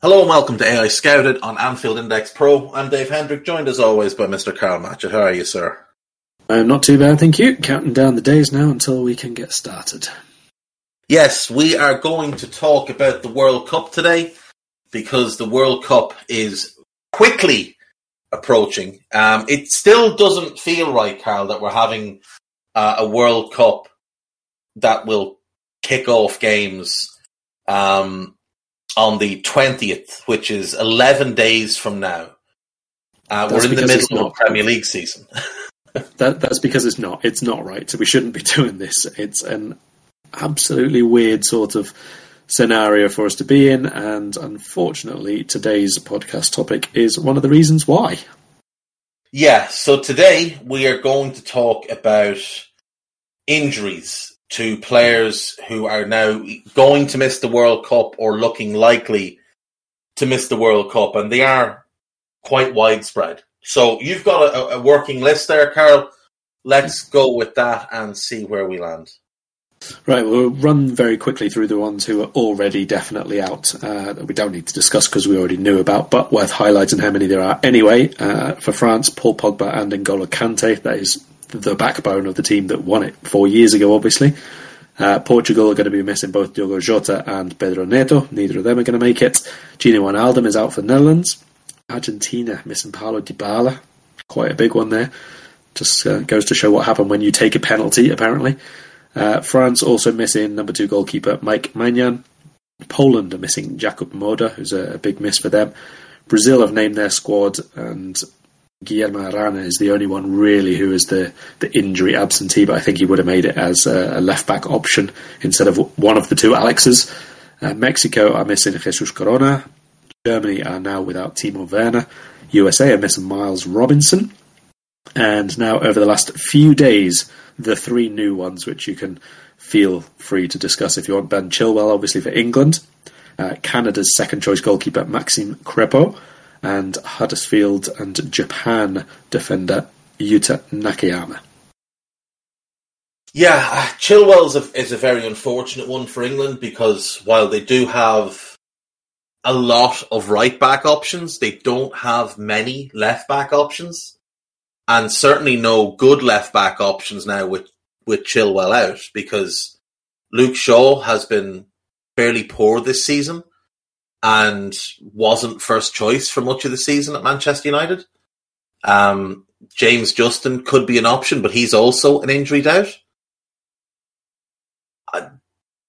Hello and welcome to AEye Scouted on Anfield Index Pro. I'm Dave Hendrick, joined as always by Mr. Karl Matchett. How are you, sir? I'm not too bad, thank you. Counting down the days now until we can get started. Yes, we are going to talk about the World Cup today because the World Cup is quickly approaching. Um, it still doesn't feel right, Karl, that we're having uh, a World Cup that will kick off games um, on the 20th, which is 11 days from now. Uh, we're in the middle of Premier League season. that, that's because it's not. It's not right. So we shouldn't be doing this. It's an absolutely weird sort of scenario for us to be in. And unfortunately, today's podcast topic is one of the reasons why. Yeah. So today we are going to talk about injuries to players who are now going to miss the World Cup or looking likely to miss the World Cup, and they are quite widespread. So you've got a, a working list there, Karl. Let's go with that and see where we land. Right, we'll run very quickly through the ones who are already definitely out uh, that we don't need to discuss because we already knew about, but worth highlighting how many there are anyway. Uh, for France, Paul Pogba and N'Golo Kante, that is the backbone of the team that won it four years ago, obviously. Uh, Portugal are going to be missing both Diogo Jota and Pedro Neto. Neither of them are going to make it. Gini Wijnaldum is out for the Netherlands. Argentina missing Paulo Dybala. Quite a big one there. Just uh, goes to show what happened when you take a penalty, apparently. Uh, France also missing number two goalkeeper Mike Maignan. Poland are missing Jakub Moder, who's a, a big miss for them. Brazil have named their squad, and Guilherme Arana is the only one really who is the, the injury absentee, but I think he would have made it as a, a left back option instead of one of the two Alexes. Uh, Mexico are missing Jesus Corona. Germany are now without Timo Werner. USA are missing Miles Robinson. And now, over the last few days, the three new ones, which you can feel free to discuss if you want. Ben Chilwell, obviously, for England. Uh, Canada's second choice goalkeeper, Maxime Crepeau and Huddersfield and Japan defender Yuta Nakayama. Yeah, uh, Chilwell's a, is a very unfortunate one for England because while they do have a lot of right back options, they don't have many left back options, and certainly no good left back options now with with Chilwell out because Luke Shaw has been fairly poor this season and wasn't first choice for much of the season at Manchester United. Um, James Justin could be an option, but he's also an injury doubt. Uh,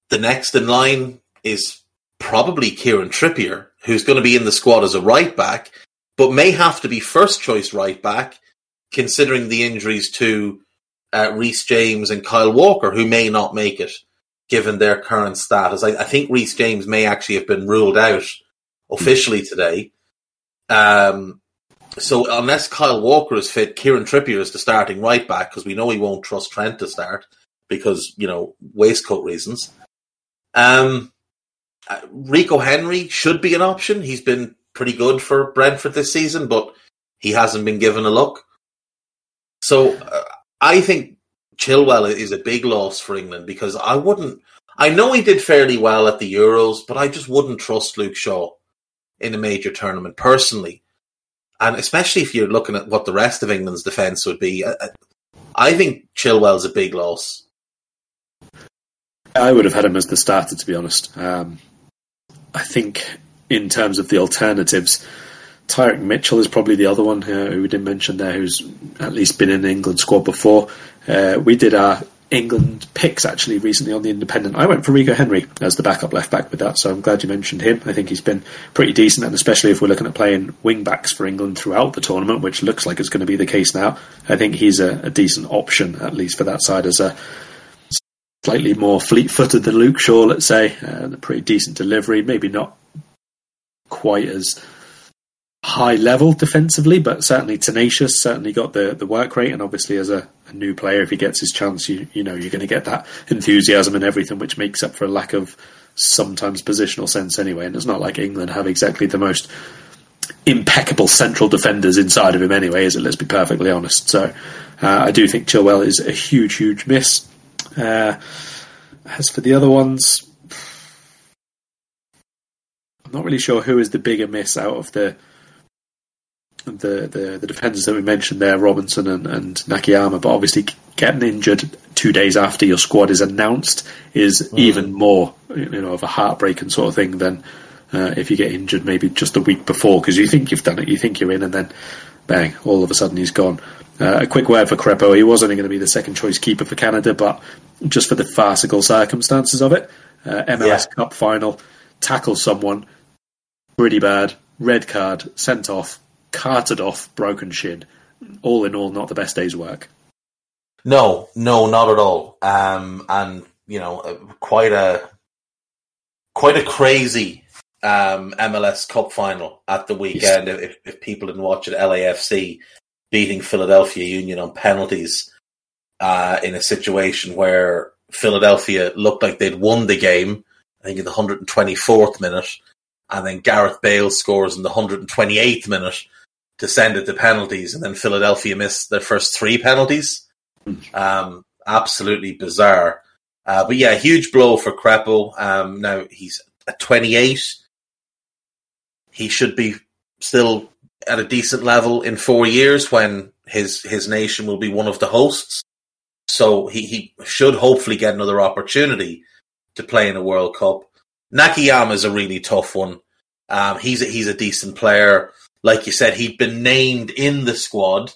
the next in line is probably Kieran Trippier, who's going to be in the squad as a right back, but may have to be first choice right back, considering the injuries to uh, Reece James and Kyle Walker, who may not make it given their current status. I, I think Reece James may actually have been ruled out officially today. Um, so unless Kyle Walker is fit, Kieran Trippier is the starting right back because we know he won't trust Trent to start because you know waistcoat reasons. Um, uh, Rico Henry should be an option. He's been pretty good for Brentford this season, but he hasn't been given a look. So uh, I think Chilwell is a big loss for England because I wouldn't. I know he did fairly well at the Euros, but I just wouldn't trust Luke Shaw in a major tournament personally. And especially if you're looking at what the rest of England's defence would be, I, I think Chilwell's a big loss. I would have had him as the starter, to be honest. Um, I think in terms of the alternatives, Tyrick Mitchell is probably the other one uh, who we didn't mention there, who's at least been in the England squad before. Uh, we did our England picks actually recently on the Independent. I went for Rico Henry as the backup left back with that, so I'm glad you mentioned him. I think he's been pretty decent, and especially if we're looking at playing wing backs for England throughout the tournament, which looks like it's going to be the case now. I think he's a, a decent option at least for that side as a slightly more fleet-footed than Luke Shaw, let's say, and a pretty decent delivery. Maybe not quite as high level defensively, but certainly tenacious. Certainly got the, the work rate, and obviously as a, a new player, if he gets his chance, you you know you're going to get that enthusiasm and everything, which makes up for a lack of sometimes positional sense anyway. And it's not like England have exactly the most impeccable central defenders inside of him anyway, is it? Let's be perfectly honest. So uh, I do think Chilwell is a huge, huge miss. Uh, as for the other ones, I'm not really sure who is the bigger miss out of the the, the, the defenders that we mentioned there, Robinson and, and Nakayama, but obviously getting injured two days after your squad is announced is mm. even more you know of a heartbreaking sort of thing than uh, if you get injured maybe just a week before because you think you've done it, you think you're in, and then bang, all of a sudden he's gone. Uh, a quick word for Crepeau. He was only going to be the second choice keeper for Canada, but just for the farcical circumstances of it, uh, MLS yeah. Cup final, tackle someone, pretty bad, red card, sent off, carted off, broken shin. All in all, not the best day's work. No, no, not at all. Um, and you know, uh, quite a quite a crazy um, MLS Cup final at the weekend. Yes. If, if people didn't watch it, LAFC beating Philadelphia Union on penalties uh, in a situation where Philadelphia looked like they'd won the game. I think in the 124th minute, and then Gareth Bale scores in the 128th minute to send it to penalties, and then Philadelphia missed their first three penalties. Um, absolutely bizarre. Uh, but yeah, huge blow for Crepeau. Um, now he's at 28. He should be still at a decent level in four years when his his nation will be one of the hosts. So he, he should hopefully get another opportunity to play in a World Cup. Nakayama is a really tough one. Um, he's a, he's a decent player like you said, he'd been named in the squad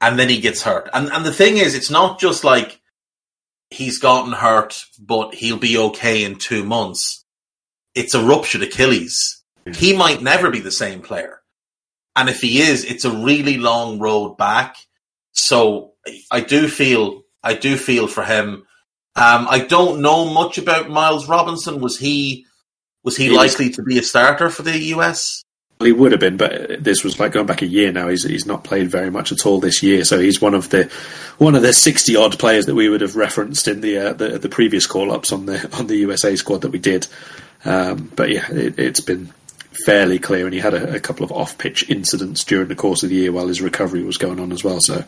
and then he gets hurt. And and the thing is, it's not just like he's gotten hurt, but he'll be okay in two months. It's a ruptured Achilles. He might never be the same player. And if he is, it's a really long road back. So I do feel I do feel for him. Um, I don't know much about Miles Robinson. Was he was he, he likely was, to be a starter for the US? He would have been, but this was like going back a year now. He's he's not played very much at all this year, so he's one of the one of the sixty odd players that we would have referenced in the uh, the, the, previous call ups on the on the USA squad that we did. Um, but yeah, it, has been fairly clear, and he had a, a, couple of off pitch incidents during the course of the year while his recovery was going on as well. So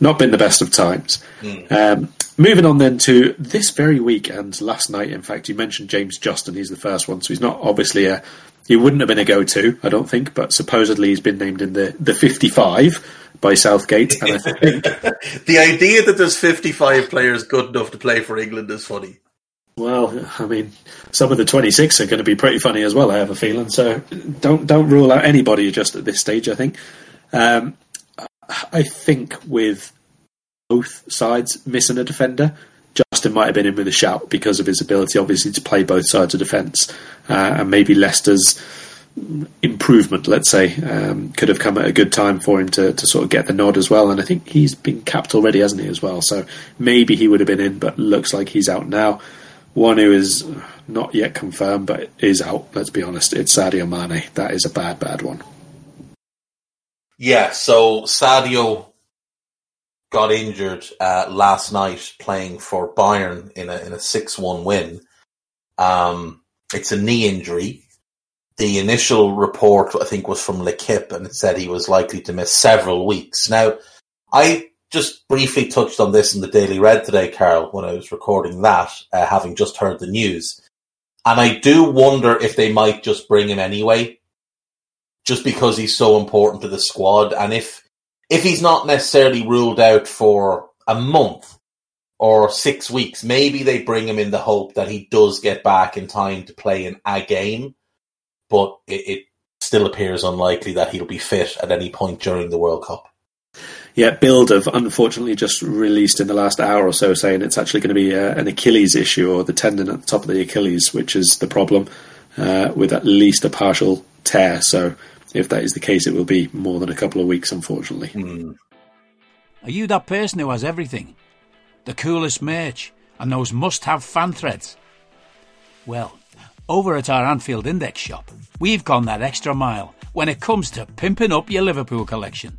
not been the best of times. Mm. Um, moving on then to this very week and last night. In fact, you mentioned James Justin. He's the first one, so he's not obviously a he wouldn't have been a go-to, I don't think, but supposedly he's been named in the, the 55 by Southgate. And I think the idea that there's 55 players good enough to play for England is funny. Well, I mean, some of the 26 are going to be pretty funny as well. I have a feeling. So don't don't rule out anybody just at this stage. I think. Um, I think with both sides missing a defender, Justin might have been in with a shout because of his ability, obviously, to play both sides of defence, uh, and maybe Leicester's improvement, let's say, um, could have come at a good time for him to, to sort of get the nod as well. And I think he's been capped already, hasn't he, as well? So maybe he would have been in, but looks like he's out now. One who is not yet confirmed, but is out. Let's be honest, it's Sadio Mane. That is a bad, bad one. Yeah. So Sadio got injured uh, last night playing for Bayern in a in a six one win. Um, it's a knee injury. The initial report, I think, was from L'Equipe, and it said he was likely to miss several weeks. Now, I just briefly touched on this in the Daily Red today, Karl, when I was recording that, uh, having just heard the news. And I do wonder if they might just bring him anyway, just because he's so important to the squad. And if if he's not necessarily ruled out for a month or six weeks, maybe they bring him in the hope that he does get back in time to play in a game. But it, it still appears unlikely that he'll be fit at any point during the World Cup. Yeah, Bild have unfortunately just released in the last hour or so saying it's actually going to be uh, an Achilles issue or the tendon at the top of the Achilles, which is the problem, uh, with at least a partial tear. So if that is the case, it will be more than a couple of weeks, unfortunately. Mm. Are you that person who has everything? The coolest merch and those must have fan threads? Well, over at our Anfield Index shop, we've gone that extra mile when it comes to pimping up your Liverpool collection.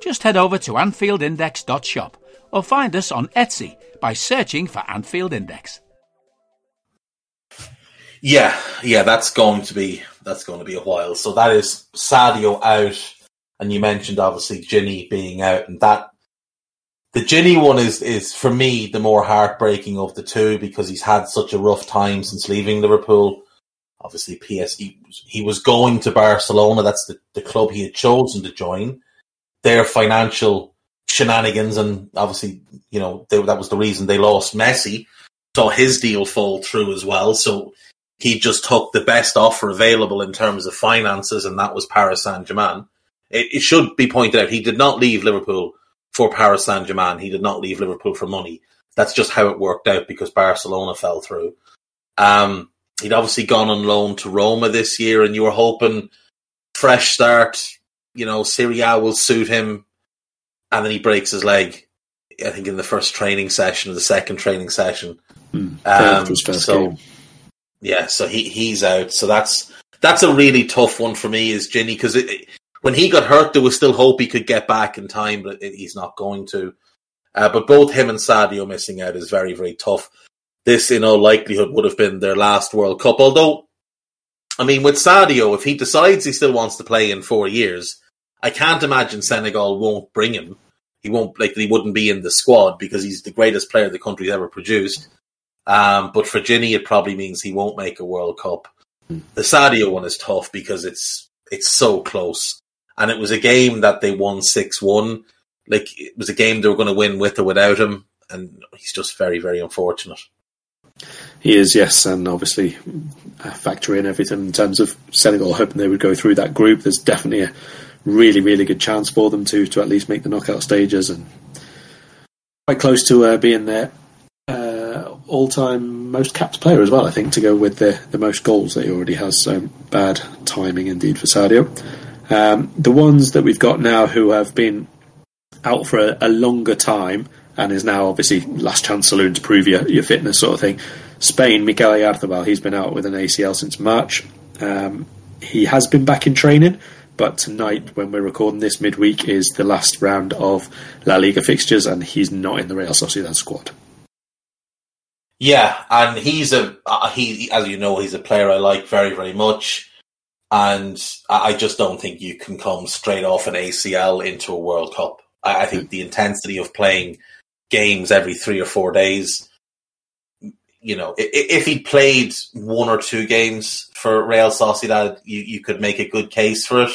just head over to AnfieldIndex.shop or find us on Etsy by searching for Anfield Index. Yeah, yeah, that's going to be that's going to be a while. So that is Sadio out, and you mentioned obviously Gini being out, and that the Gini one is is for me the more heartbreaking of the two because he's had such a rough time since leaving Liverpool. Obviously, PS he, he was going to Barcelona. That's the, the club he had chosen to join their financial shenanigans, and obviously, you know, they, that was the reason they lost Messi. Saw his deal fall through as well. So he just took the best offer available in terms of finances, and that was Paris Saint Germain. It, it, should be pointed out he did not leave Liverpool for Paris Saint Germain. He did not leave Liverpool for money. That's just how it worked out because Barcelona fell through. Um, he'd obviously gone on loan to Roma this year, and you were hoping fresh start, you know, Serie A will suit him, and then he breaks his leg. I think in the first training session or the second training session. Mm, um, so game. yeah, so he he's out. So that's that's a really tough one for me, is Gini, because when he got hurt, there was still hope he could get back in time, but it, he's not going to. Uh, but both him and Sadio missing out is very very tough. This, in all likelihood, would have been their last World Cup. Although, I mean, with Sadio, if he decides he still wants to play in four years, I can't imagine Senegal won't bring him. He won't like he wouldn't be in the squad because he's the greatest player the country's ever produced. Um, but for Gini, it probably means he won't make a World Cup. The Sadio one is tough because it's it's so close, and it was a game that they won six one. Like it was a game they were going to win with or without him, and he's just very very unfortunate. He is, yes, and obviously uh, factor in everything in terms of Senegal hoping they would go through that group. There's definitely a really, really good chance for them to to at least make the knockout stages and quite close to uh, being their uh, all-time most capped player as well. I think to go with the the most goals that he already has. So bad timing indeed for Sadio. Um, the ones that we've got now who have been out for a, a, longer time and is now obviously last chance saloon to prove your, your fitness sort of thing. Spain, Mikel Oyarzabal, he's been out with an ACL since March. Um, he has been back in training, but tonight, when we're recording this midweek, is the last round of La Liga fixtures, and he's not in the Real Sociedad squad. Yeah, and he's a uh, he as you know he's a player I like very very much, and I just don't think you can come straight off an ACL into a World Cup. I, I think the intensity of playing games every three or four days you know, if he played one or two games for Real Sociedad, you, you could make a good case for it.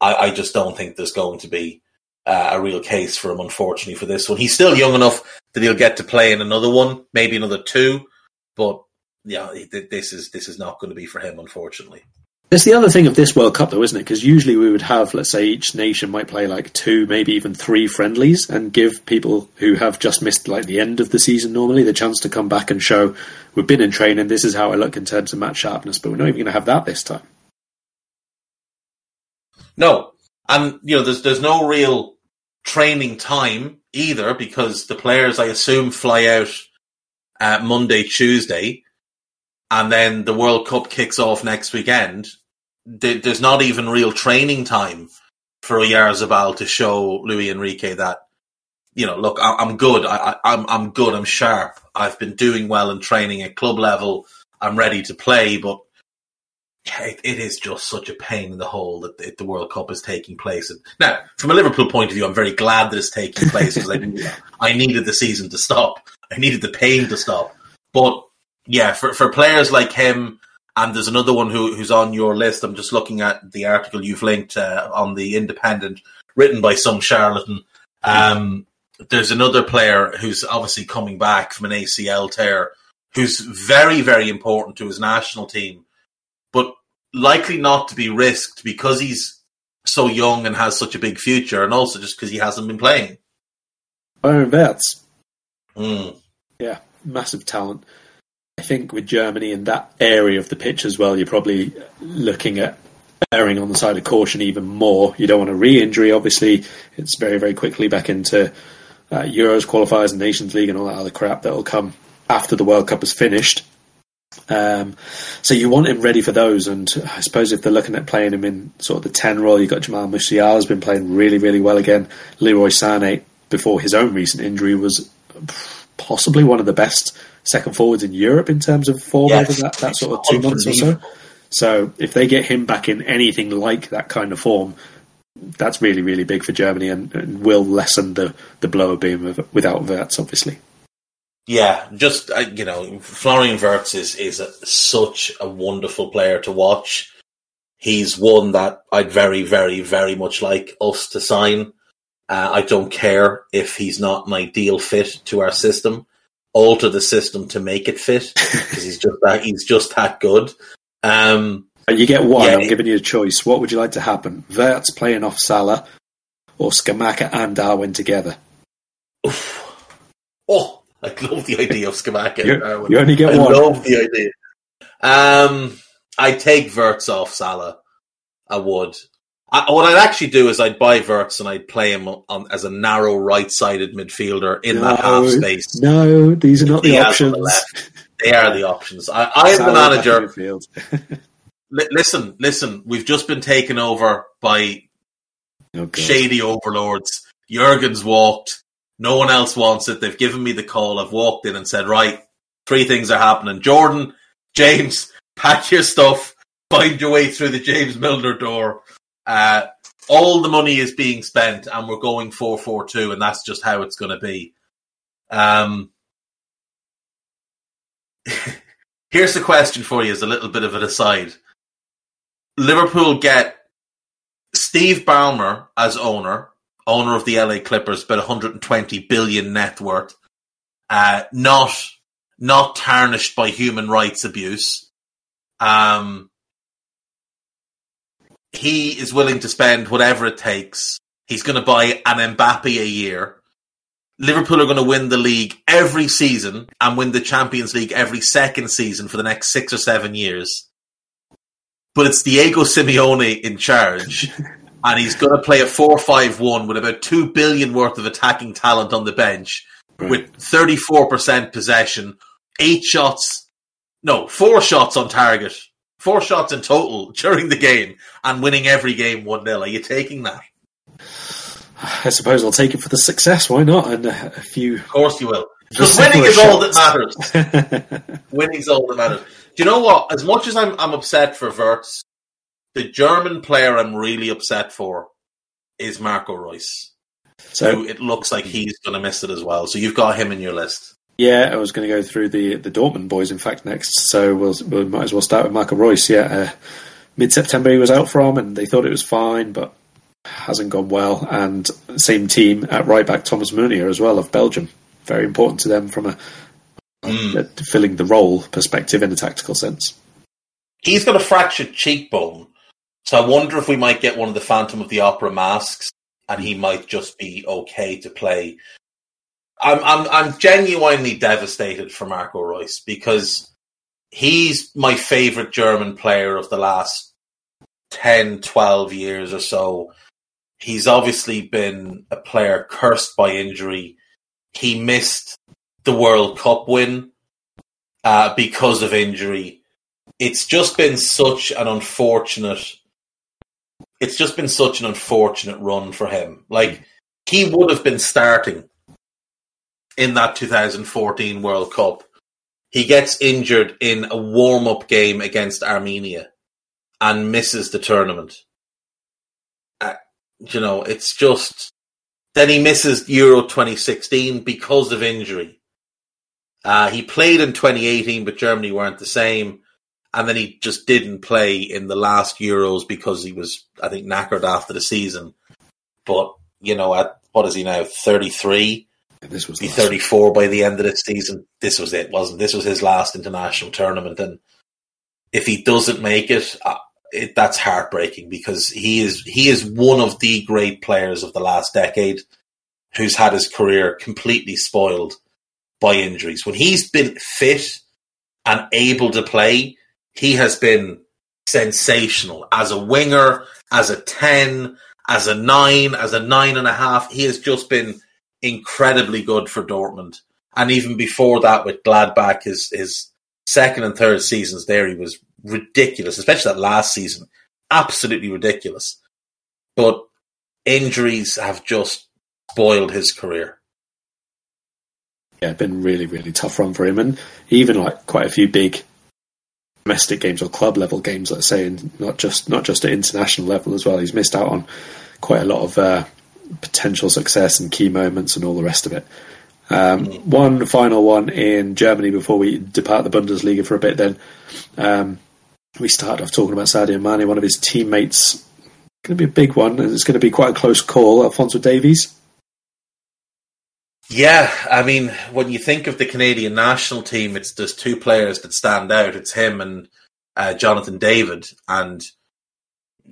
I, I just don't think there's going to be uh, a real case for him, unfortunately, for this one. He's still young enough that he'll get to play in another one, maybe another two, but yeah, this is this is not going to be for him, unfortunately. It's the other thing of this World Cup, though, isn't it? Because usually we would have, let's say, each nation might play like two, maybe even three friendlies, and give people who have just missed like the end of the season normally the chance to come back and show we've been in training. This is how I look in terms of match sharpness, but we're not even going to have that this time. No, and you know, there's there's no real training time either because the players, I assume, fly out uh, Monday, Tuesday, and then the World Cup kicks off next weekend. There's not even real training time for Oyarzabal to show Luis Enrique that you know, look, I'm good. I, I'm I'm good. I'm sharp. I've been doing well in training at club level. I'm ready to play, but it, it is just such a pain in the hole that the, World Cup is taking place. And now, from a Liverpool point of view, I'm very glad that it's taking place because I, I needed the season to stop. I needed the pain to stop. But yeah, for for players like him, and there's another one who who's on your list. I'm just looking at the article you've linked uh, on the Independent, written by some charlatan. Um, there's another player who's obviously coming back from an ACL tear, who's very very important to his national team but likely not to be risked because he's so young and has such a big future, and also just because he hasn't been playing. Florian Wirtz. Mm. Yeah, massive talent. I think with Germany in that area of the pitch as well, you're probably looking at erring on the side of caution even more. You don't want a re-injury. Obviously, it's very very quickly back into uh, Euros qualifiers and Nations League and all that other crap that will come after the World Cup is finished. Um, so you want him ready for those, and I suppose if they're looking at playing him in sort of the ten role, you've got Jamal Musiala has been playing really, really well again. Leroy Sané, before his own recent injury, was possibly one of the best second forwards in Europe in terms of form yes, over that, that sort of two months or so. So if they get him back in anything like that kind of form, that's really, really big for Germany and, and will lessen the, the blow of being without Wirtz, obviously. Yeah, just uh, you know, Florian Wirtz is is a, such a wonderful player to watch. He's one that I'd very, very, very much like us to sign. Uh, I don't care if he's not an ideal fit to our system. Alter the system to make it fit because he's just that he's just that good. Um, and you get one. Yeah, I'm giving you a choice. What would you like to happen? Wirtz playing off Salah, or Scamacca and Darwin together? Oof. Oh, I love the idea of Scamacca. you, Darwin. you only get I one. I love the idea. Um, I take Wirtz off Salah. I would. I, what I'd actually do is I'd buy Wirtz and I'd play him on, as a narrow right-sided midfielder in no, that half space. No, these are not the options. The they are the options. I, I am the manager. L- listen, listen. We've just been taken over by oh, shady overlords. Jurgen's walked. No one else wants it. They've given me the call. I've walked in and said, right, three things are happening. Jordan, James, pack your stuff, find your way through the James Milner door. Uh, all the money is being spent and we're going 442 and that's just how it's going to be. Um, here's the question for you as a little bit of an aside. Liverpool get Steve Ballmer as owner owner of the LA Clippers, about 120 billion net worth, uh, not not tarnished by human rights abuse. Um, he is willing to spend whatever it takes. He's going to buy an Mbappe a year. Liverpool are going to win the league every season and win the Champions League every second season for the next six or seven years. But it's Diego Simeone in charge. and he's going to play a 4-5-1 with about 2 billion worth of attacking talent on the bench right. with 34% possession, 8 shots, no, 4 shots on target, 4 shots in total during the game and winning every game 1-0. Are you taking that? I suppose I'll take it for the success. Why not? And a, a few. Of course you will. Because winning is shots. all that matters. winning is all that matters. Do you know what? As much as I'm, I'm upset for Wirtz, the German player I'm really upset for is Marco Reus. So it looks like he's going to miss it as well. So you've got him in your list. Yeah, I was going to go through the the Dortmund boys. In fact, next, so we'll, we might as well start with Marco Reus. Yeah, uh, mid September he was out from, and they thought it was fine, but hasn't gone well. And same team at right back, Thomas Meunier as well of Belgium. Very important to them from a mm. filling the role perspective in a tactical sense. He's got a fractured cheekbone, so I wonder if we might get one of the Phantom of the Opera masks, and he might just be okay to play. I'm I'm I'm genuinely devastated for Marco Reus because he's my favorite German player of the last 10, 12 years or so. he's obviously been a player cursed by injury. He missed the World Cup win uh, because of injury. It's just been such an unfortunate. It's just been such an unfortunate run for him. Like he would have been starting in that 2014 World Cup. He gets injured in a warm up game against Armenia and misses the tournament. Uh, you know, it's just. Then he misses Euro 2016 because of injury. Uh, he played in 2018, but Germany weren't the same. And then he just didn't play in the last Euros because he was, I think, knackered after the season. But, you know, at what is he now, 33? This was be 34 by the end of the season. This was it, wasn't This was his last international tournament. And if he doesn't make it, uh, it that's heartbreaking because he is he is one of the great players of the last decade who's had his career completely spoiled by injuries. When he's been fit and able to play, he has been sensational as a winger, as a 10, as a nine, as a nine and a half. He has just been incredibly good for Dortmund. And even before that with Gladbach, his, his second and third seasons there, he was ridiculous, especially that last season. Absolutely ridiculous. But injuries have just spoiled his career yeah, been really, really tough run for him, and even like quite a few big domestic games or club level games, let's say, and not just not just at international level as well. He's missed out on quite a lot of uh, potential success and key moments and all the rest of it. Um, one final one in Germany before we depart the Bundesliga for a bit. Then um, we start off talking about Sadio Mane, one of his teammates. Going to be a big one, and it's going to be quite a close call. Alphonso Davies yeah, I mean, when you think of the Canadian national team, it's there's two players that stand out. It's him and uh, Jonathan David, and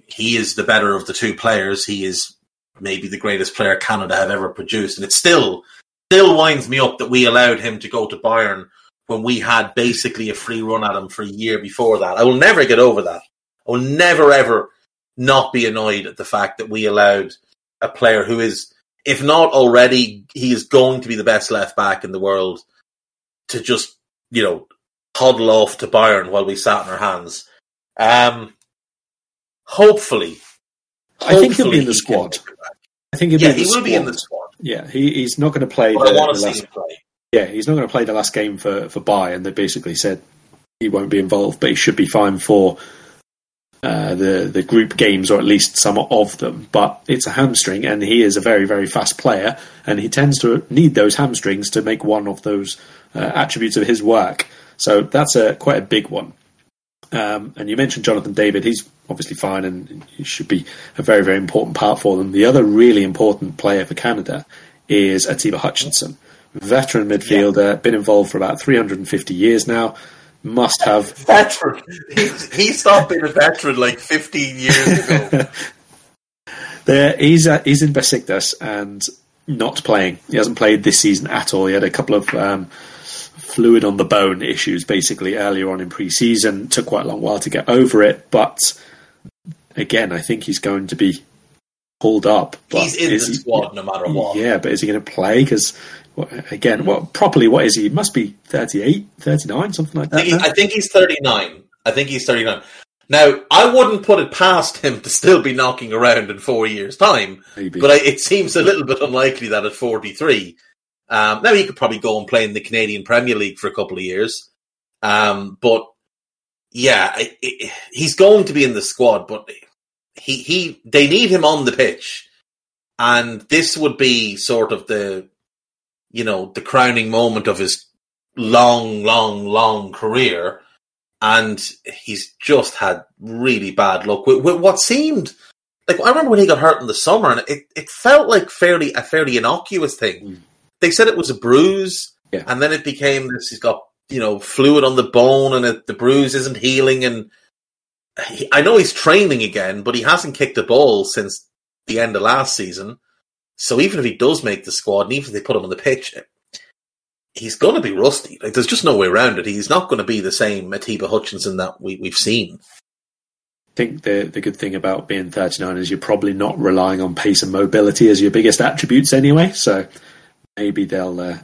he is the better of the two players. He is maybe the greatest player Canada have ever produced, and it still still winds me up that we allowed him to go to Bayern when we had basically a free run at him for a year before that. I will never get over that. I will never ever not be annoyed at the fact that we allowed a player who is if not already, he is going to be the best left back in the world to just, you know, huddle off to Bayern while we sat in our hands. Um, hopefully, I think he'll be in the squad. I think he'll yeah, be he will be in the squad. Yeah, he, he's not going to play. The, I want to see last, him play. Yeah, he's not going to play the last game for for Bayern. And they basically said he won't be involved, but he should be fine for uh, the the group games or at least some of them. But it's a hamstring, and he is a very very fast player, and he tends to need those hamstrings to make one of those uh, attributes of his work. So that's a quite a big one. Um, and you mentioned Jonathan David; he's obviously fine, and he should be a very very important part for them. The other really important player for Canada is Atiba Hutchinson, veteran midfielder, yeah. been involved for about 350 years now must have veteran. He, he stopped being a veteran like 15 years ago. there, he's uh, he's in Besiktas and not playing. He hasn't played this season at all. He had a couple of um, fluid on the bone issues basically earlier on in pre-season. Took quite a long while to get over it, but again, I think he's going to be pulled up. he's in the squad no matter what. Yeah, but is he going to play? Because again, well, properly, what is he? he must be 38, 39, something like that. I think, I think he's 39. I think he's 39. Now, I wouldn't put it past him to still be knocking around in four years' time, Maybe. but I, it seems a little bit unlikely that at 43. Um, now, he could probably go and play in the Canadian Premier League for a couple of years. Um, but yeah, it, it, he's going to be in the squad, but he, he, they need him on the pitch. And this would be sort of the you know, the crowning moment of his long, long, long career. And he's just had really bad luck with, with what seemed like I remember when he got hurt in the summer, and it, it felt like fairly a fairly innocuous thing. Mm. They said it was a bruise, yeah. and then it became this. He's got you know fluid on the bone, and it, the bruise isn't healing. And he, I know he's training again, but he hasn't kicked a ball since the end of last season. So even if he does make the squad, and even if they put him on the pitch, he's going to be rusty. Like there's just no way around it. He's not going to be the same Atiba Hutchinson that we, we've seen. I think the the good thing about being 39 is you're probably not relying on pace and mobility as your biggest attributes anyway. So maybe they'll uh,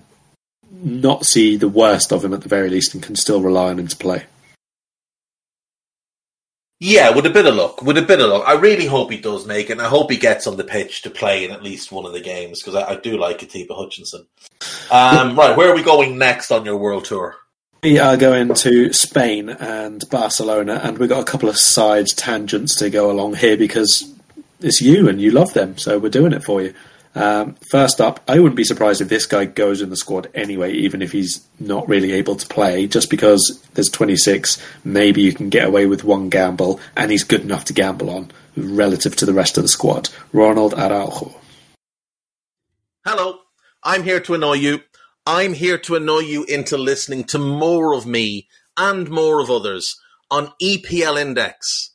not see the worst of him at the very least and can still rely on him to play. Yeah, with a bit of luck, with a bit of luck, I really hope he does make it. and I hope he gets on the pitch to play in at least one of the games because I, I, do like Atiba Hutchinson. Um, right, where are we going next on your world tour? We are going to Spain and Barcelona, and we've got a couple of side tangents to go along here because it's you and you love them, so we're doing it for you. Um, first up, I wouldn't be surprised if this guy goes in the squad anyway, even if he's not really able to play, just because there's 26. Maybe you can get away with one gamble, and he's good enough to gamble on relative to the rest of the squad. Ronald Araujo. Hello, I'm here to annoy you. I'm here to annoy you into listening to more of me and more of others on EPL Index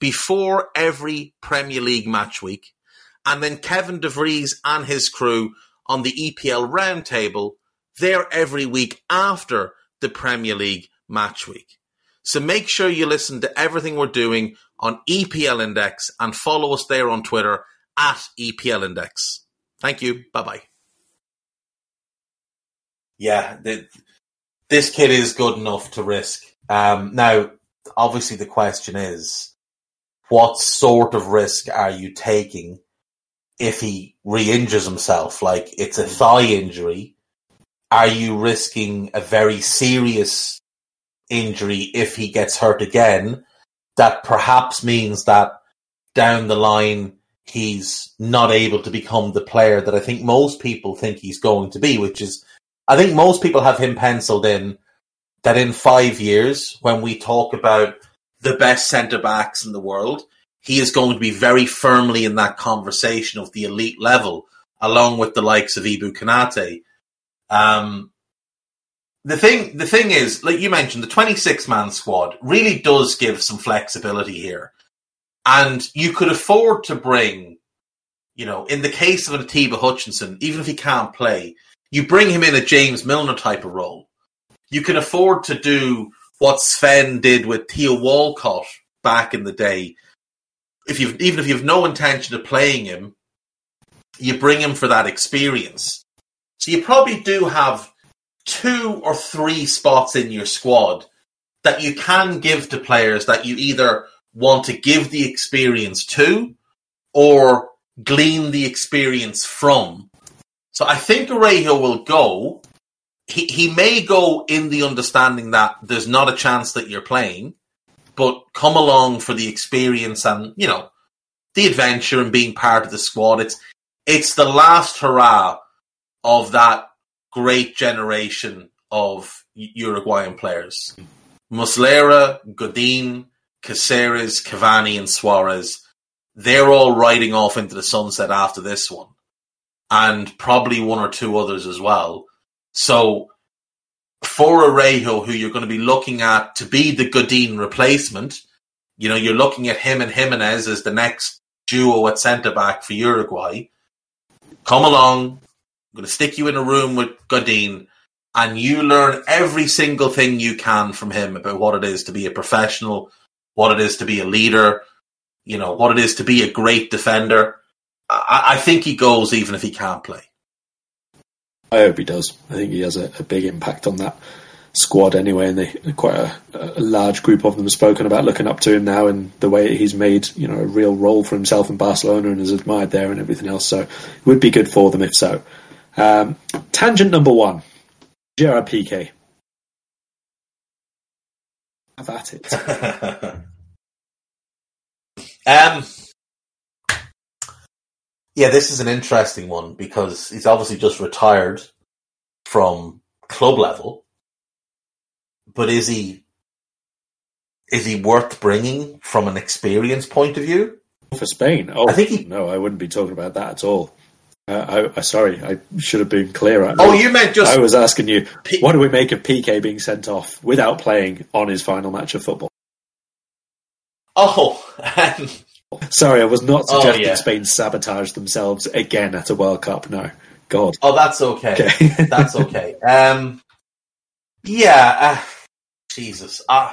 before every Premier League match week, and then Kevin DeVries and his crew on the EPL roundtable there every week after the Premier League match week. So make sure you listen to everything we're doing on EPL Index and follow us there on Twitter at EPL Index. Thank you. Bye bye. Yeah, the, this kid is good enough to risk. Um, now, obviously, the question is what sort of risk are you taking if he re-injures himself? Like it's a thigh injury. Are you risking a very serious injury if he gets hurt again? That perhaps means that down the line he's not able to become the player that I think most people think he's going to be, which is I think most people have him penciled in that in five years, when we talk about the best centre backs in the world. He is going to be very firmly in that conversation of the elite level, along with the likes of Ibou Konate. Um, the thing, the thing is, like you mentioned, the 26 man squad really does give some flexibility here. And you could afford to bring, you know, in the case of Atiba Hutchinson, even if he can't play, you bring him in a James Milner type of role. You can afford to do what Sven did with Theo Walcott back in the day. If you've even if you've no intention of playing him, you bring him for that experience. So you probably do have two or three spots in your squad that you can give to players that you either want to give the experience to or glean the experience from. So I think Araujo will go he, he may go in the understanding that there's not a chance that you're playing, but come along for the experience and, you know, the adventure and being part of the squad. It's it's the last hurrah of that great generation of Uruguayan players. Muslera, Godin, Caceres, Cavani, and Suarez, they're all riding off into the sunset after this one. And probably one or two others as well. So for Araujo, who you're going to be looking at to be the Godin replacement, you know, you're looking at him and Giménez as the next duo at centre back for Uruguay. Come along. I'm going to stick you in a room with Godin and you learn every single thing you can from him about what it is to be a professional, what it is to be a leader, you know, what it is to be a great defender. I, I think he goes even if he can't play. I hope he does. I think he has a, a big impact on that squad anyway, and they quite a, a, large group of them have spoken about looking up to him now and the way he's made you know a real role for himself in Barcelona and is admired there and everything else. So it would be good for them if so. Um, tangent number one: Gerard Piqué. Have at it. um, yeah, this is an interesting one because he's obviously just retired from club level. But is he is he worth bringing from an experience point of view? For Spain? Oh, I think he- no, I wouldn't be talking about that at all. Uh, I, I, sorry, I should have been clearer. Oh, you meant just I was asking you, P- what do we make of Piqué being sent off without playing on his final match of football? oh, Sorry, I was not Oh, suggesting yeah. Spain sabotage themselves again at a World Cup. No, God. oh, that's okay. Okay. That's okay. Um, yeah, uh, Jesus. Uh,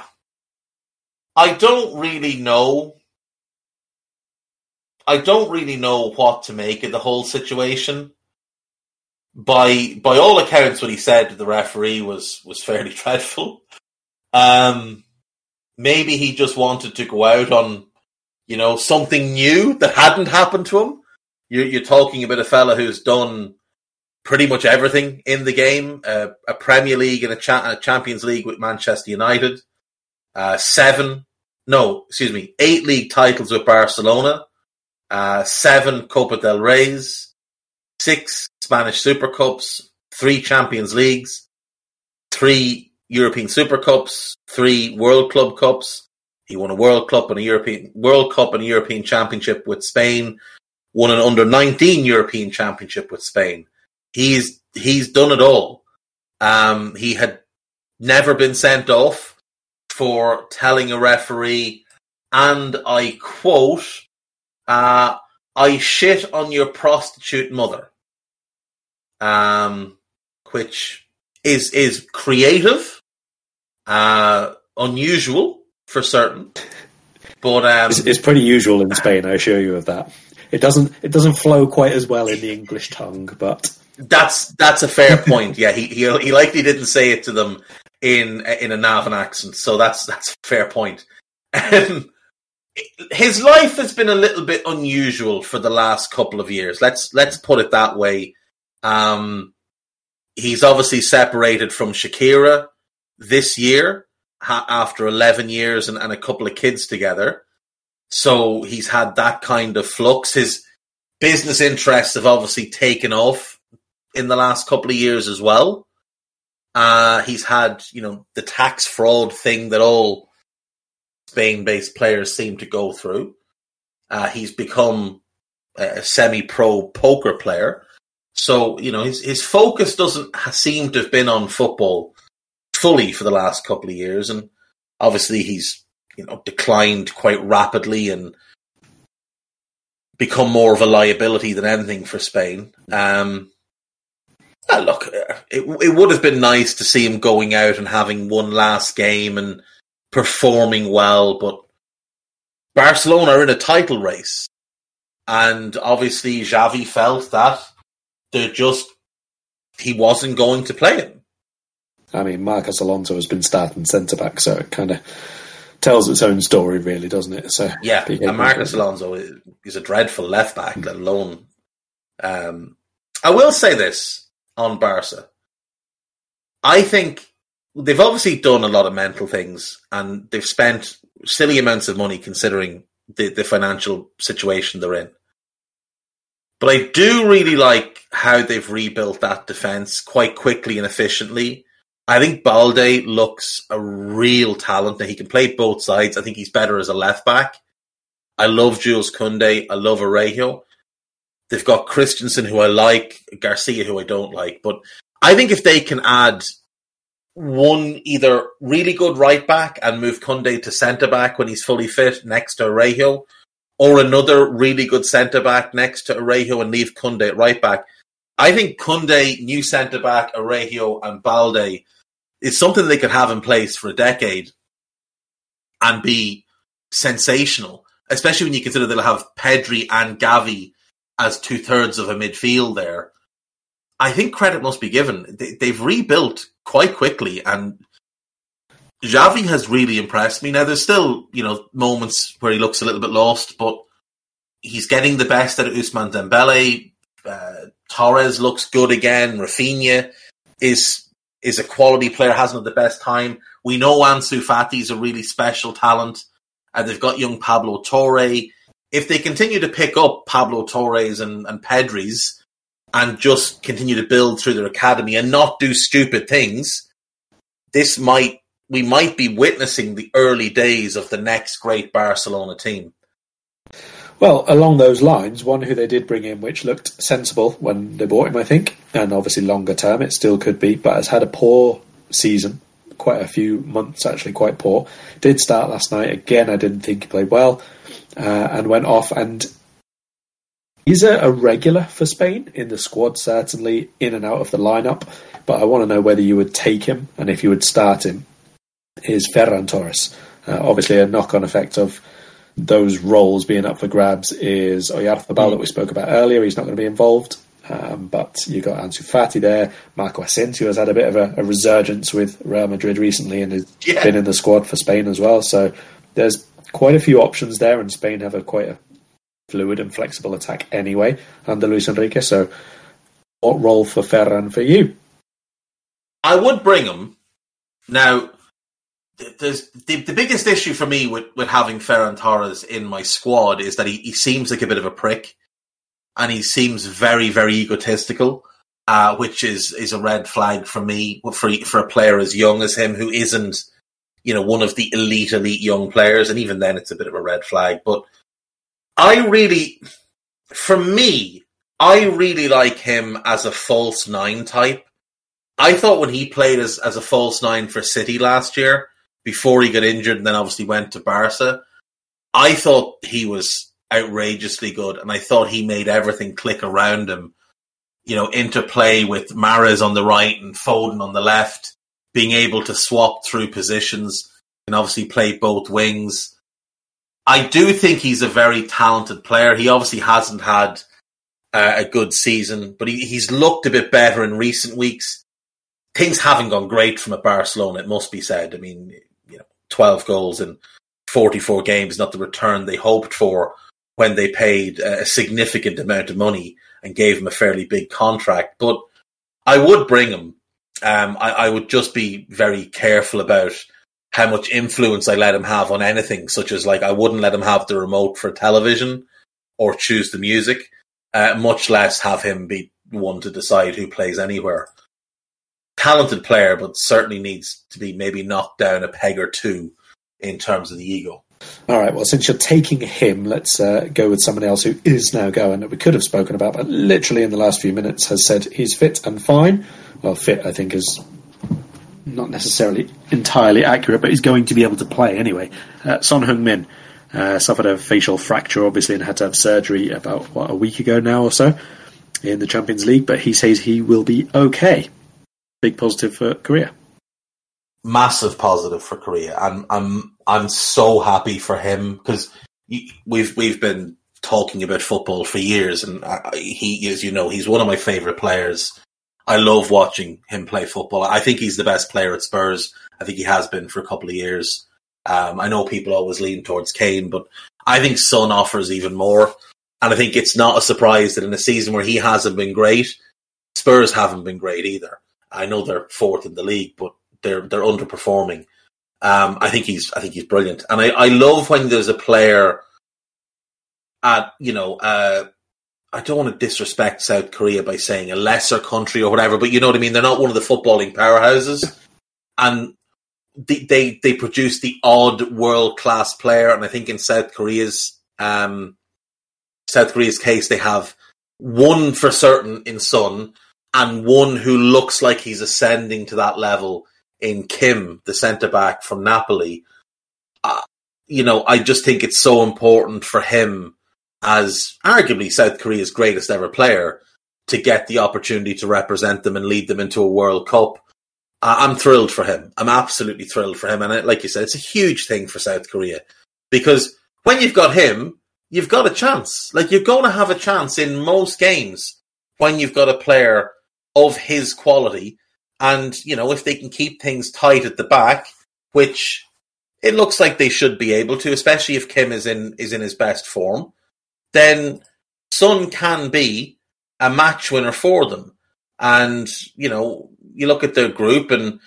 I don't really know. I don't really know what to make of the whole situation. By by all accounts, what he said to the referee was was fairly dreadful. Um, maybe he just wanted to go out on, you know, something new that hadn't happened to him. You're, you're talking about a fella who's done pretty much everything in the game: uh, a Premier League and a, cha- a Champions League with Manchester United, uh, seven, no, excuse me, eight league titles with Barcelona, uh, seven Copa del Rey's, six Spanish Super Cups, three Champions Leagues, three European Super Cups, three World Club Cups. He won a World Cup and a European World Cup and a European Championship with Spain. Won an under nineteen European Championship with Spain. He's he's done it all. Um, he had never been sent off for telling a referee, and I quote, uh, "I shit on your prostitute mother," um, which is is creative, uh, unusual for certain, but um, It's, it's pretty usual in Spain, I assure you of that. It doesn't it doesn't flow quite as well in the English tongue, but That's that's a fair point. Yeah, he, he he likely didn't say it to them in in a Navan accent, so that's that's a fair point. Um, his life has been a little bit unusual for the last couple of years. Let's let's put it that way. Um, he's obviously separated from Shakira this year after eleven years and, and a couple of kids together. So he's had that kind of flux. His business interests have obviously taken off in the last couple of years as well. Uh, he's had, you know, the tax fraud thing that all Spain-based players seem to go through. Uh, he's become a semi-pro poker player, so you know his his focus doesn't seem to have been on football fully for the last couple of years, and obviously he's you know declined quite rapidly and become more of a liability than anything for Spain. Um, look, it, it would have been nice to see him going out and having one last game and performing well, but Barcelona are in a title race. And obviously, Xavi felt that they just he wasn't going to play him. I mean Marcos Alonso has been starting centre back, so it kind of tells its own story, really, doesn't it? So Yeah, and Marcos Alonso is, is a dreadful left back, let alone. Um, I will say this on Barca. I think they've obviously done a lot of mental things, and they've spent silly amounts of money considering the, the financial situation they're in. But I do really like how they've rebuilt that defense quite quickly and efficiently. I think Balde looks a real talent. Now he can play both sides. I think he's better as a left back. I love Jules Koundé. I love Araujo. They've got Christensen, who I like, Garcia, who I don't like. But I think if they can add one either really good right back and move Koundé to centre back when he's fully fit next to Araujo, or another really good centre back next to Araujo and leave Koundé at right back, I think Koundé, new centre back, Araujo, and Balde is something they could have in place for a decade and be sensational, especially when you consider they'll have Pedri and Gavi as two thirds of a midfield there. I think credit must be given. They, they've rebuilt quite quickly, and Xavi has really impressed me. Now, there's still you know moments where he looks a little bit lost, but he's getting the best out of Ousmane Dembele. Uh, Torres looks good again. Rafinha is is a quality player, hasn't had the best time. We know Ansu Fati is a really special talent, and they've got young Pablo Torre. If they continue to pick up Pablo Torres and, and Pedri's and just continue to build through their academy and not do stupid things, this might we might be witnessing the early days of the next great Barcelona team. Well, along those lines, one who they did bring in, which looked sensible when they bought him, I think, and obviously longer term it still could be, but has had a poor season, quite a few months actually, quite poor. Did start last night again. I didn't think he played well, uh, and went off. And he's a, a regular for Spain in the squad, certainly in and out of the lineup. But I want to know whether you would take him and if you would start him. Is Ferran Torres uh, obviously a knock-on effect of those roles being up for grabs is Oyarzabal that we spoke about earlier. He's not going to be involved. Um, but you've got Ansu Fati there. Marco Asensio has had a bit of a, a resurgence with Real Madrid recently and has yeah. been in the squad for Spain as well. So there's quite a few options there, and Spain have a quite a fluid and flexible attack anyway under Luis Enrique. So what role for Ferran for you? I would bring him. Now, there's the, the biggest issue for me with, with having Ferran Torres in my squad is that he, he seems like a bit of a prick and he seems very, very egotistical, uh, which is, is a red flag for me for, for a player as young as him who isn't, you know, one of the elite, elite young players. And even then it's a bit of a red flag. But I really, for me, I really like him as a false nine type. I thought when he played as, as a false nine for City last year, before he got injured and then obviously went to Barca. I thought he was outrageously good and I thought he made everything click around him. You know, interplay with Mahrez on the right and Foden on the left, being able to swap through positions and obviously play both wings. I do think he's a very talented player. He obviously hasn't had uh, a good season, but he, he's looked a bit better in recent weeks. Things haven't gone great from a Barcelona, it must be said. I mean, 12 goals in 44 games, not the return they hoped for when they paid a significant amount of money and gave him a fairly big contract. But I would bring him. Um, I, I, would just be very careful about how much influence I let him have on anything, such as like I wouldn't let him have the remote for television or choose the music, uh, much less have him be one to decide who plays anywhere talented player, but certainly needs to be maybe knocked down a peg or two in terms of the ego. All right. Well, since you're taking him, let's uh, go with someone else who is now going that we could have spoken about, but literally in the last few minutes has said he's fit and fine. Well, fit, I think, is not necessarily entirely accurate, but he's going to be able to play anyway. Uh, Son Heung-min uh, suffered a facial fracture, obviously, and had to have surgery about what a week ago now or so in the Champions League. But he says he will be okay big positive for Korea. Massive positive for Korea. I'm I'm I'm so happy for him because we've we've been talking about football for years, and I, he, as you know, he's one of my favorite players. I love watching him play football. I think he's the best player at Spurs. I think he has been for a couple of years. Um, I know people always lean towards Kane, but I think Son offers even more. And I think it's not a surprise that in a season where he hasn't been great, Spurs haven't been great either. I know they're fourth in the league, but they're they're underperforming. Um, I think he's I think he's brilliant, and I, I love when there's a player at you know uh, I don't want to disrespect South Korea by saying a lesser country or whatever, but you know what I mean. They're not one of the footballing powerhouses, and they they, they produce the odd world class player, and I think in South Korea's um, South Korea's case, they have one for certain in Son and one who looks like he's ascending to that level in Kim, the centre back from Napoli. Uh, you know, I just think it's so important for him as arguably South Korea's greatest ever player to get the opportunity to represent them and lead them into a World Cup. Uh, I'm thrilled for him. I'm absolutely thrilled for him. And like you said, it's a huge thing for South Korea because when you've got him, you've got a chance. Like you're going to have a chance in most games when you've got a player of his quality. And, you know, if they can keep things tight at the back, which it looks like they should be able to, especially if Kim is in is in his best form, then Son can be a match winner for them. And, you know, you look at their group and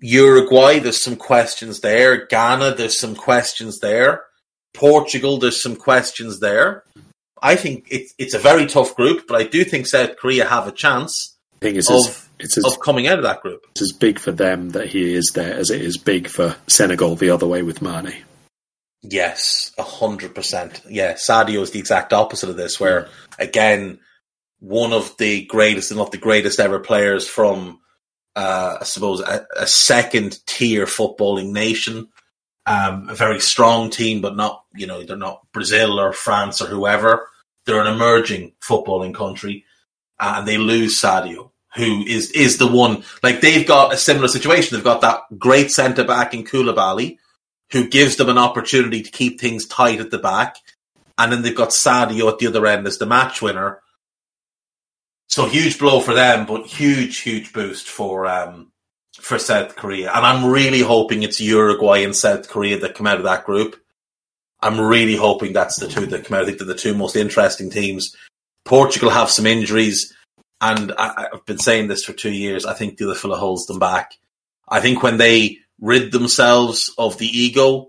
Uruguay, there's some questions there. Ghana, there's some questions there. Portugal, there's some questions there. I think it, it's a very tough group, but I do think South Korea have a chance thing is, of it's as, of coming out of that group. It's as big for them that he is there as it is big for Senegal the other way with Mane. Yes, a hundred percent. Yeah, Sadio is the exact opposite of this, where again, one of the greatest and not the greatest ever players from, uh, I suppose, a, a second tier footballing nation. Um, a very strong team, but not, you know, they're not Brazil or France or whoever. They're an emerging footballing country, uh, and they lose Sadio, who is is the one. Like they've got a similar situation. They've got that great centre back in Koulibaly, who gives them an opportunity to keep things tight at the back. And then they've got Sadio at the other end as the match winner. So huge blow for them, but huge, huge boost for um, for South Korea. And I'm really hoping it's Uruguay and South Korea that come out of that group. I'm really hoping that's the two that come out. I think they're the two most interesting teams. Portugal have some injuries, and I, have been saying this for two years. I think fella holds them back. I think when they rid themselves of the ego,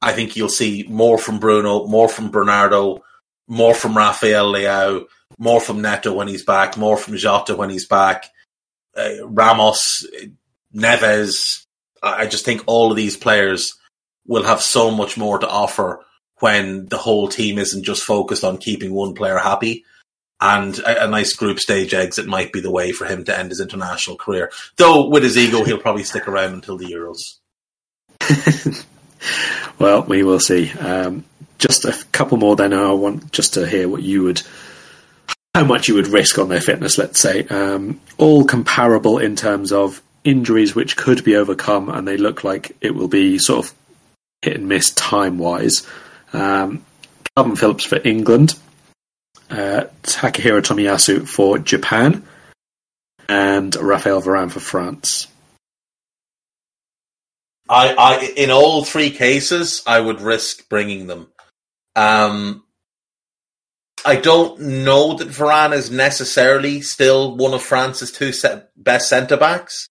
I think you'll see more from Bruno, more from Bernardo, more from Rafael Leao, more from Neto when he's back, more from Jota when he's back, uh, Ramos, Neves. I just think all of these players will have so much more to offer when the whole team isn't just focused on keeping one player happy and a, a, nice group stage exit might be the way for him to end his international career. Though with his ego, he'll probably stick around until the Euros. well, we will see. Um, just a couple more. Then I want just to hear what you would, how much you would risk on their fitness. Let's say um, all comparable in terms of injuries which could be overcome, and they look like it will be sort of hit and miss time wise. Um, Kalvin Phillips for England uh, Takahiro Tomiyasu for Japan, and Rafael Varane for France. I, I, in all three cases, I would risk bringing them. Um, I don't know that Varane is necessarily still one of France's two best centre backs,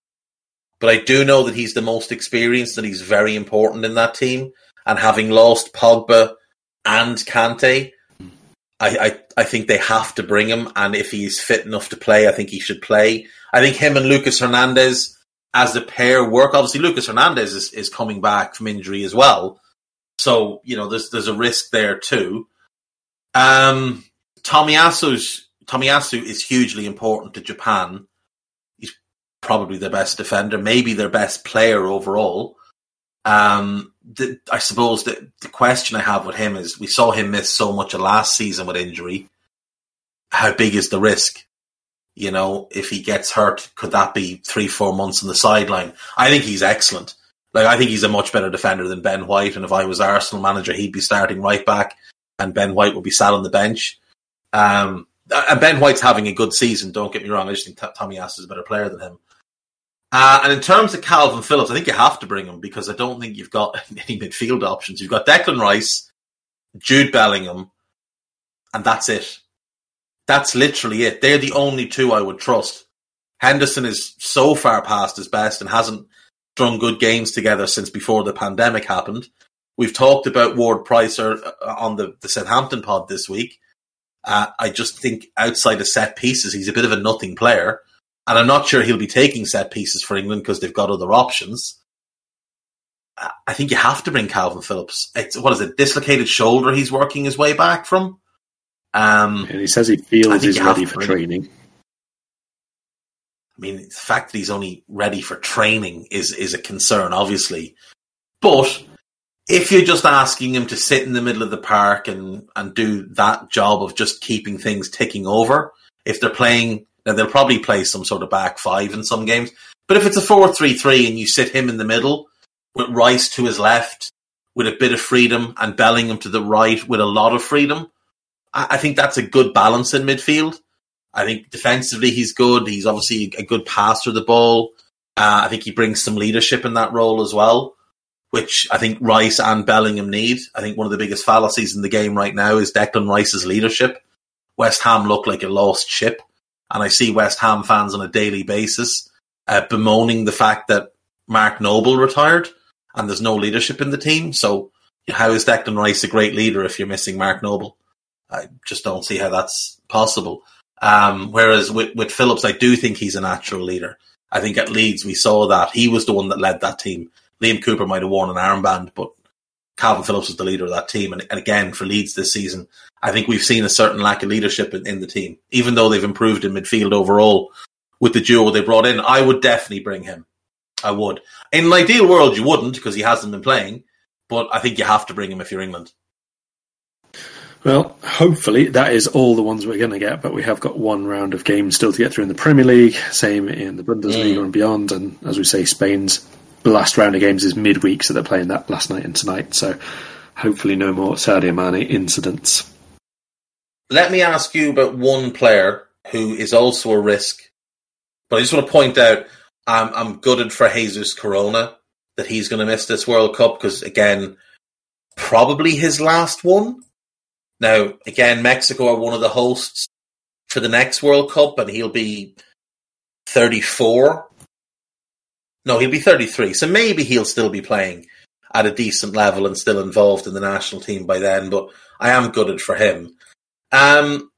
but I do know that he's the most experienced and he's very important in that team. And having lost Pogba and Kante, I, I, I think they have to bring him, and if he's fit enough to play, I think he should play. I think him and Lucas Hernandez as a pair work. Obviously, Lucas Hernandez is, is coming back from injury as well, so you know there's there's a risk there too. Um, Tomiyasu's Tomiyasu is hugely important to Japan. He's probably their best defender, maybe their best player overall. Um, the, I suppose the, the question I have with him is we saw him miss so much of last season with injury. How big is the risk? You know, if he gets hurt, could that be three, four months on the sideline? I think he's excellent. Like, I think he's a much better defender than Ben White. And if I was Arsenal manager, he'd be starting right back and Ben White would be sat on the bench. Um, and Ben White's having a good season, don't get me wrong. I just think Tomiyasu is a better player than him. Uh, and in terms of Kalvin Phillips, I think you have to bring him because I don't think you've got any midfield options. You've got Declan Rice, Jude Bellingham, and that's it. That's literally it. They're the only two I would trust. Henderson is so far past his best and hasn't strung good games together since before the pandemic happened. We've talked about Ward Prowse on the, the Southampton pod this week. Uh, I just think outside of set pieces, he's a bit of a nothing player. And I'm not sure he'll be taking set pieces for England because they've got other options. I think you have to bring Kalvin Phillips. It's, what is it? Dislocated shoulder he's working his way back from. Um, and he says he feels he's ready for training. I mean, the fact that he's only ready for training is is a concern, obviously. But if you're just asking him to sit in the middle of the park and and do that job of just keeping things ticking over, if they're playing now they'll probably play some sort of back five in some games. But if it's a 4-3-3 and you sit him in the middle with Rice to his left with a bit of freedom and Bellingham to the right with a lot of freedom, I, I think that's a good balance in midfield. I think defensively he's good. He's obviously a good passer of the ball. Uh, I think he brings some leadership in that role as well, which I think Rice and Bellingham need. I think one of the biggest fallacies in the game right now is Declan Rice's leadership. West Ham look like a lost ship and I see West Ham fans on a daily basis uh, bemoaning the fact that Mark Noble retired and there's no leadership in the team. So how is Declan Rice a great leader if you're missing Mark Noble? I just don't see how that's possible. Um, whereas with, with Phillips, I do think he's a natural leader. I think at Leeds we saw that he was the one that led that team. Liam Cooper might have worn an armband, but Kalvin Phillips was the leader of that team. And, and, again, for Leeds this season, I think we've seen a certain lack of leadership in, in, the team, even though they've improved in midfield overall with the duo they brought in. I would definitely bring him. I would. In an ideal world, you wouldn't because he hasn't been playing, but I think you have to bring him if you're England. Well, hopefully that is all the ones we're going to get, but we have got one round of games still to get through in the Premier League, same in the Bundesliga mm. and beyond. And as we say, Spain's last round of games is midweek, so they're playing that last night and tonight. So hopefully no more Sadio Mane incidents. Let me ask you about one player who is also a risk, but I just want to point out I'm, I'm gutted for Jesus Corona that he's going to miss this World Cup because, again, probably his last one. Now, again, Mexico are one of the hosts for the next World Cup, and he'll be 34. No, he'll be 33. So maybe he'll still be playing at a decent level and still involved in the national team by then, but I am gutted for him. Um,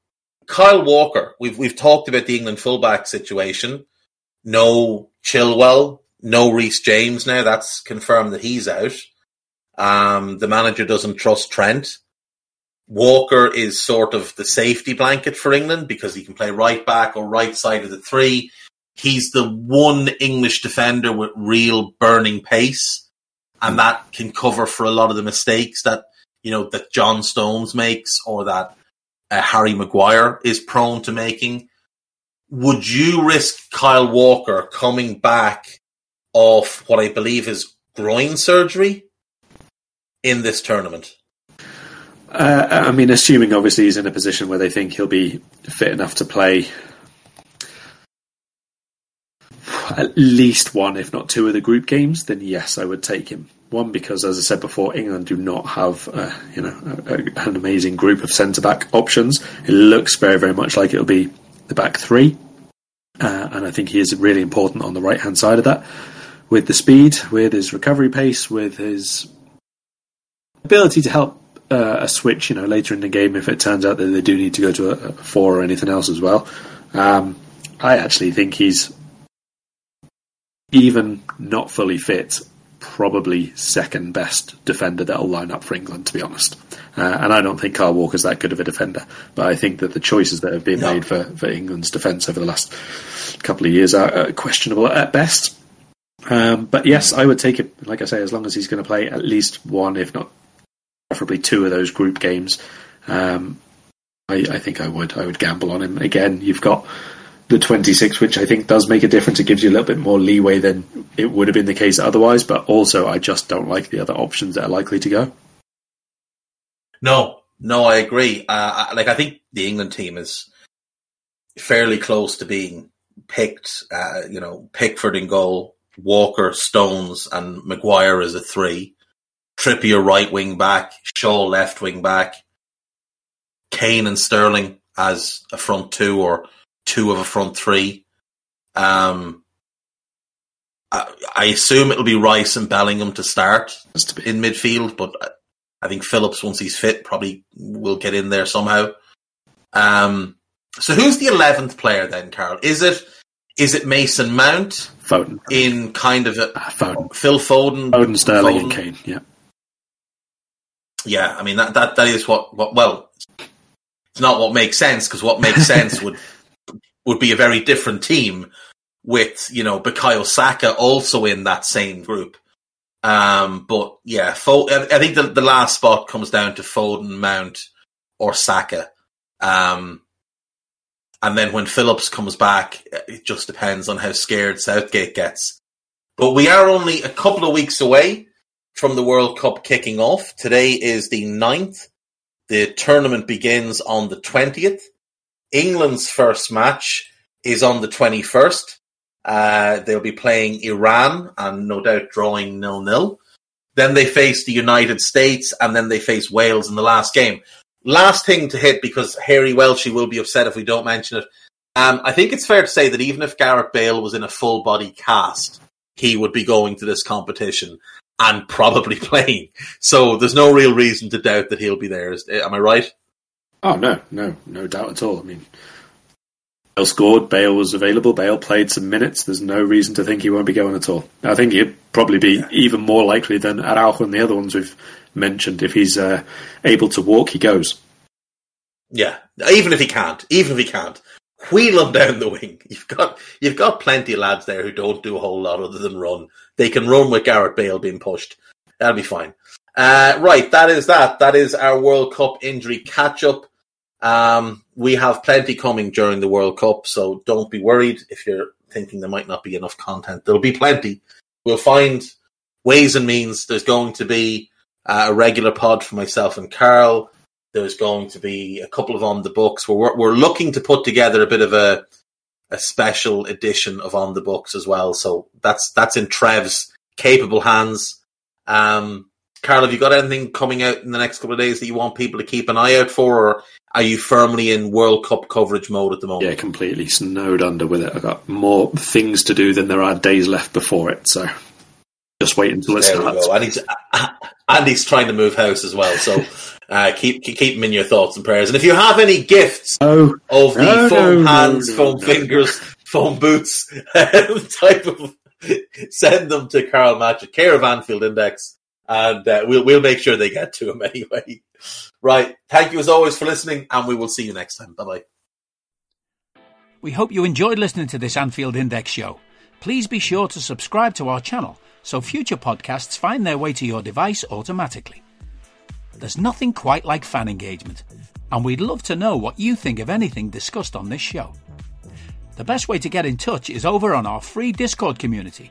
Kyle Walker, we've we've talked about the England fullback situation. No Chilwell, no Reece James now. That's confirmed that he's out. Um, the manager doesn't trust Trent. Walker is sort of the safety blanket for England because he can play right back or right side of the three. He's the one English defender with real burning pace, and that can cover for a lot of the mistakes that you know that John Stones makes or that uh, Harry Maguire is prone to making. Would you risk Kyle Walker coming back off what I believe is groin surgery in this tournament? Uh, I mean, assuming obviously he's in a position where they think he'll be fit enough to play at least one, if not two, of the group games, then yes, I would take him. One because, as I said before, England do not have uh, you know a, a, an amazing group of centre back options. It looks very very much like it'll be the back three, uh, and I think he is really important on the right hand side of that with the speed, with his recovery pace, with his ability to help uh, a switch, you know, later in the game if it turns out that they do need to go to a, a four or anything else as well. Um, I actually think he's even not fully fit, probably second best defender that'll line up for England, to be honest. Uh, and I don't think Kyle Walker's that good of a defender, but I think that the choices that have been no. made for, for England's defence over the last couple of years are uh, questionable at best. Um, but yes, I would take it, like I say, as long as he's going to play at least one, if not preferably two of those group games. Um, I, I, think I would. I would gamble on him again. You've got the 26, which I think does make a difference. It gives you a little bit more leeway than it would have been the case otherwise. But also, I just don't like the other options that are likely to go. No, no, I agree. Uh, like I think the England team is fairly close to being picked. Uh, you know, Pickford in goal, Walker, Stones, and Maguire as a three. Trippier right wing back, Shaw left wing back, Kane and Sterling as a front two or two of a front three. Um, I, I assume it'll be Rice and Bellingham to start in midfield, but I think Phillips, once he's fit, probably will get in there somehow. Um, so who's the eleventh player then, Karl? Is it is it Mason Mount? Foden in kind of a uh, Foden. Phil Foden, Foden, Sterling, Foden. and Kane. Yeah. Yeah, I mean that that that is what, what well, it's not what makes sense because what makes sense would would be a very different team with you know Bukayo Saka also in that same group. Um, but yeah, Fo- I think the, the last spot comes down to Foden, Mount, or Saka. Um, and then when Phillips comes back, it just depends on how scared Southgate gets. But we are only a couple of weeks away from the World Cup kicking off. Today is the 9th. The tournament begins on the 20th. England's first match is on the 21st. Uh, they'll be playing Iran and no doubt drawing nil nil. Then they face the United States and then they face Wales in the last game. Last thing to hit because Harry Welshie will be upset if we don't mention it. Um, I think it's fair to say that even if Gareth Bale was in a full body cast, he would be going to this competition and probably playing. So there's no real reason to doubt that he'll be there. Am I right? Oh no, no, no doubt at all. I mean, Bale scored. Bale was available. Bale played some minutes. There's no reason to think he won't be going at all. I think he'd probably be yeah. even more likely than Araujo and the other ones we've mentioned. If he's uh, able to walk, he goes. Yeah, even if he can't, even if he can't, wheel him down the wing. You've got you've got plenty of lads there who don't do a whole lot other than run. They can run with Gareth Bale being pushed. That'll be fine. Uh, right, that is that. That is our World Cup injury catch up. Um, we have plenty coming during the World Cup, so don't be worried if you're thinking there might not be enough content. There'll be plenty. We'll find ways and means. There's going to be uh, a regular pod for myself and Karl. There's going to be a couple of on the books. We're we're looking to put together a bit of a a special edition of on the books as well. So that's that's in Trev's capable hands. Um, Karl, have you got anything coming out in the next couple of days that you want people to keep an eye out for, or are you firmly in World Cup coverage mode at the moment? Yeah, completely snowed under with it. I've got more things to do than there are days left before it, so just wait until it there starts. And he's, and he's trying to move house as well, so uh, keep keep him in your thoughts and prayers. And if you have any gifts oh, of the no, foam no, hands, no, foam fingers, foam boots type of, send them to Karl Matchett Care of Anfield Index and uh, we'll we'll make sure they get to him anyway. Right. Thank you as always for listening, and we will see you next time. Bye bye. We hope you enjoyed listening to this Anfield Index show. Please be sure to subscribe to our channel so future podcasts find their way to your device automatically. There's nothing quite like fan engagement, and we'd love to know what you think of anything discussed on this show. The best way to get in touch is over on our free Discord community